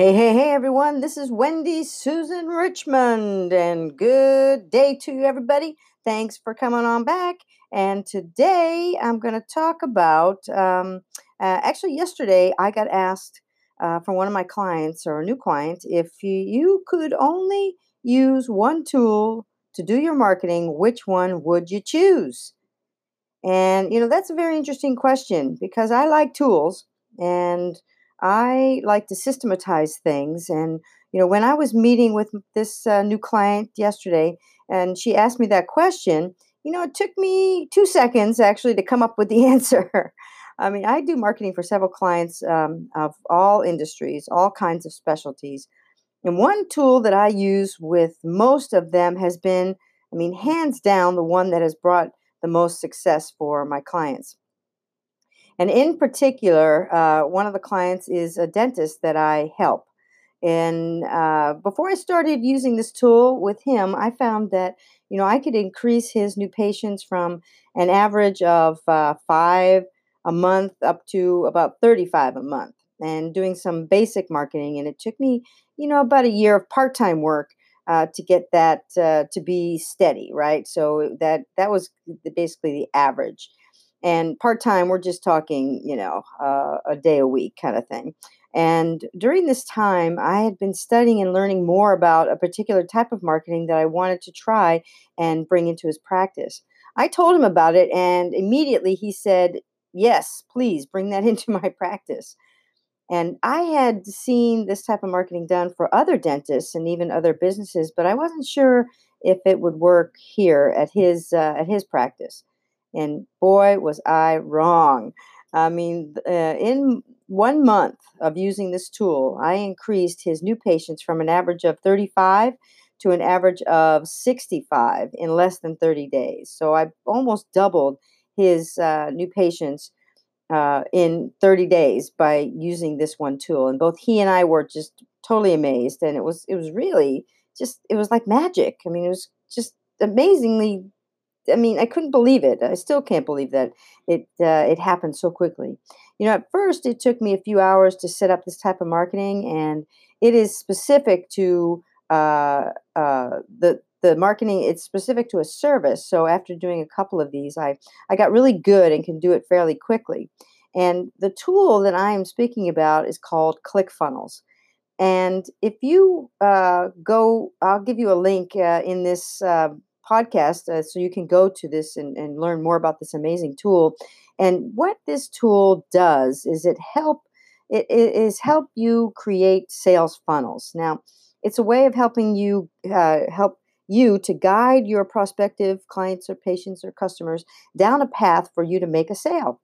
Hey, hey, hey, everyone. This is Wendy Susan Richmond, and good day to you, everybody. Thanks for coming on back. And today I'm going to talk about um, uh, actually, yesterday I got asked uh, from one of my clients or a new client if you, you could only use one tool to do your marketing, which one would you choose? And, you know, that's a very interesting question because I like tools and I like to systematize things. And, you know, when I was meeting with this uh, new client yesterday and she asked me that question, you know, it took me two seconds actually to come up with the answer. I mean, I do marketing for several clients um, of all industries, all kinds of specialties. And one tool that I use with most of them has been, I mean, hands down, the one that has brought the most success for my clients. And in particular, uh, one of the clients is a dentist that I help. And uh, before I started using this tool with him, I found that you know I could increase his new patients from an average of uh, five a month up to about 35 a month, and doing some basic marketing. And it took me you know about a year of part-time work uh, to get that uh, to be steady, right? So that that was basically the average. And part time, we're just talking, you know, uh, a day a week kind of thing. And during this time, I had been studying and learning more about a particular type of marketing that I wanted to try and bring into his practice. I told him about it, and immediately he said, Yes, please bring that into my practice. And I had seen this type of marketing done for other dentists and even other businesses, but I wasn't sure if it would work here at his uh, at his practice. And boy, was I wrong. I mean, uh, in one month of using this tool, I increased his new patients from an average of 35 to an average of 65 in less than 30 days. So I almost doubled his uh, new patients uh, in 30 days by using this one tool. And both he and I were just totally amazed. And it was it was really just it was like magic. I mean, it was just amazingly. I mean, I couldn't believe it. I still can't believe that it uh, it happened so quickly. You know, at first it took me a few hours to set up this type of marketing, and it is specific to uh, uh, the the marketing it's specific to a service so after doing a couple of these i i got really good and can do it fairly quickly and the tool that i am speaking about is called clickfunnels and if you uh, go i'll give you a link uh, in this uh, podcast uh, so you can go to this and, and learn more about this amazing tool and what this tool does is it help it, it is help you create sales funnels now it's a way of helping you uh, help you to guide your prospective clients or patients or customers down a path for you to make a sale.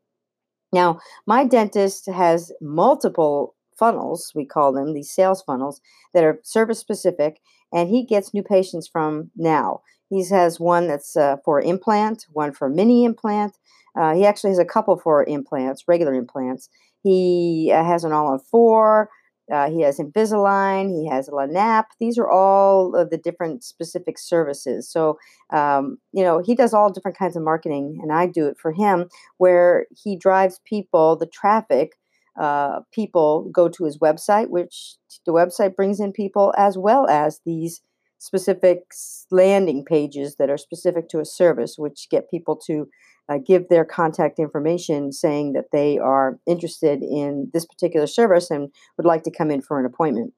Now, my dentist has multiple funnels, we call them these sales funnels, that are service specific, and he gets new patients from now. He has one that's uh, for implant, one for mini implant. Uh, he actually has a couple for implants, regular implants. He uh, has an all on four, uh, he has Invisalign, he has Lanap. These are all of the different specific services. So, um, you know, he does all different kinds of marketing, and I do it for him, where he drives people, the traffic. Uh, people go to his website, which the website brings in people, as well as these specific landing pages that are specific to a service, which get people to uh, give their contact information saying that they are interested in this particular service and would like to come in for an appointment.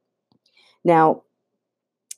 Now,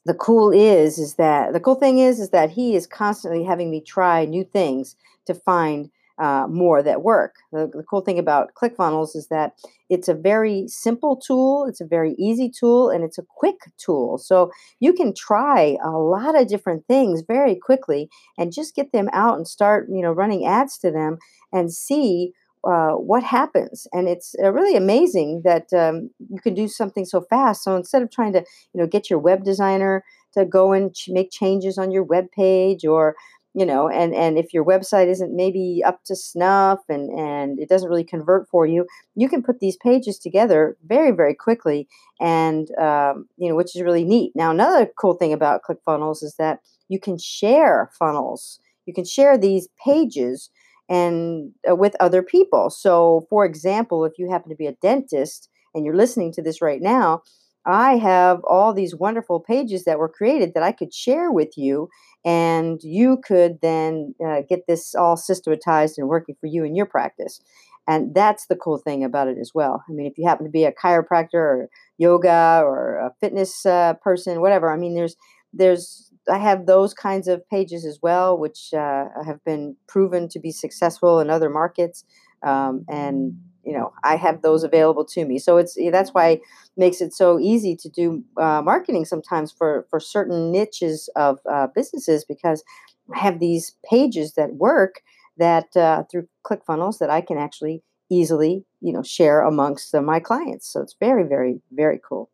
the cool is is that the cool thing is is that he is constantly having me try new things to find uh, more that work. The, the, cool thing about ClickFunnels is that it's a very simple tool, it's a very easy tool, and it's a quick tool. So you can try a lot of different things very quickly and just get them out and start, you know, running ads to them and see uh, what happens. And it's uh, really amazing that um, you can do something so fast. So instead of trying to, you know, get your web designer to go and ch- make changes on your web page or you know and and if your website isn't maybe up to snuff and and it doesn't really convert for you you can put these pages together very very quickly and um, you know which is really neat. Now another cool thing about clickfunnels is that you can share funnels. You can share these pages and uh, with other people. So for example if you happen to be a dentist and you're listening to this right now I have all these wonderful pages that were created that I could share with you, and you could then uh, get this all systematized and working for you in your practice. And that's the cool thing about it as well. I mean, if you happen to be a chiropractor or yoga or a fitness uh, person, whatever, I mean, there's there's I have those kinds of pages as well, which uh, have been proven to be successful in other markets, um, and you know I have those available to me. So it's that's why it makes it so easy to do uh, marketing sometimes for for certain niches of uh, businesses because I have these pages that work that uh, through ClickFunnels that I can actually easily you know share amongst uh, my clients. So it's very very very cool.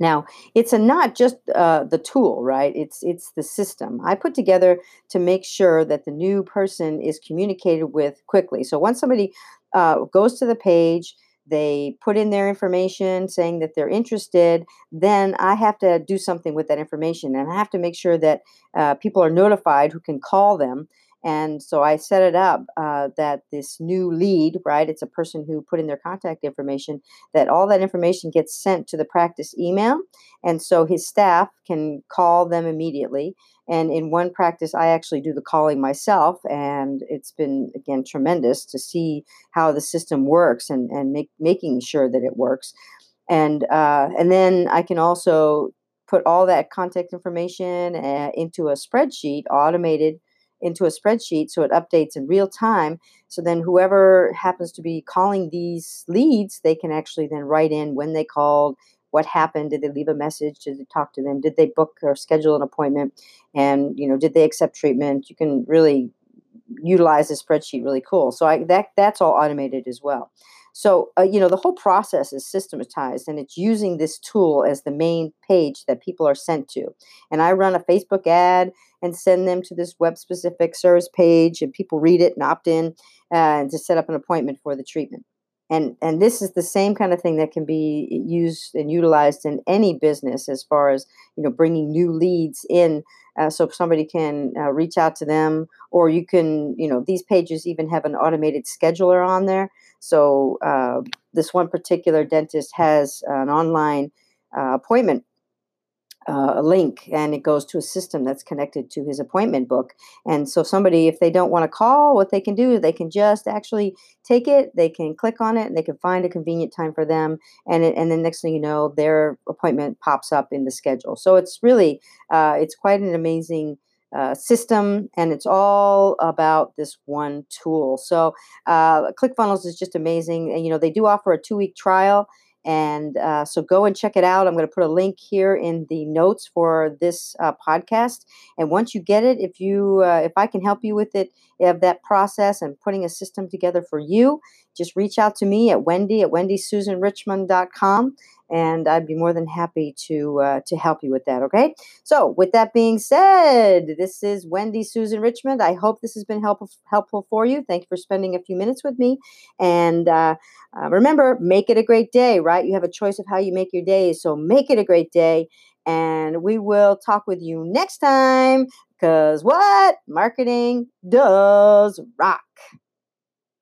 Now, it's a, not just uh, the tool, right? It's it's the system I put together to make sure that the new person is communicated with quickly. So once somebody uh, goes to the page, they put in their information saying that they're interested, then I have to do something with that information, and I have to make sure that uh, people are notified who can call them and so I set it up uh, that this new lead, right? It's a person who put in their contact information, that all that information gets sent to the practice email. And so his staff can call them immediately. And in one practice, I actually do the calling myself. And it's been, again, tremendous to see how the system works and, and make, making sure that it works. And, uh, and then I can also put all that contact information uh, into a spreadsheet, automated into a spreadsheet so it updates in real time. So then whoever happens to be calling these leads, they can actually then write in when they called, what happened, did they leave a message, did they talk to them, did they book or schedule an appointment, and you know, did they accept treatment? You can really utilize the spreadsheet really cool. So I that that's all automated as well. So, uh, you know, the whole process is systematized and it's using this tool as the main page that people are sent to. And I run a Facebook ad and send them to this web specific service page, and people read it and opt in uh, to set up an appointment for the treatment. And, and this is the same kind of thing that can be used and utilized in any business as far as you know bringing new leads in uh, so somebody can uh, reach out to them or you can you know these pages even have an automated scheduler on there. So uh, this one particular dentist has an online uh, appointment uh, a link and it goes to a system that's connected to his appointment book. And so, somebody, if they don't want to call, what they can do they can just actually take it, they can click on it, and they can find a convenient time for them. And, it, and then, next thing you know, their appointment pops up in the schedule. So, it's really, uh, it's quite an amazing uh, system, and it's all about this one tool. So, uh, ClickFunnels is just amazing. And, you know, they do offer a two week trial. And uh, so go and check it out. I'm going to put a link here in the notes for this uh, podcast. And once you get it, if you uh, if I can help you with it, of that process and putting a system together for you, just reach out to me at Wendy at wendysusanrichmond.com and I'd be more than happy to uh, to help you with that. Okay. So with that being said, this is Wendy Susan Richmond. I hope this has been helpful helpful for you. Thank you for spending a few minutes with me. And uh, uh, remember, make it a great day. Right? You have a choice of how you make your day. So make it a great day. And we will talk with you next time. Because what? Marketing does rock.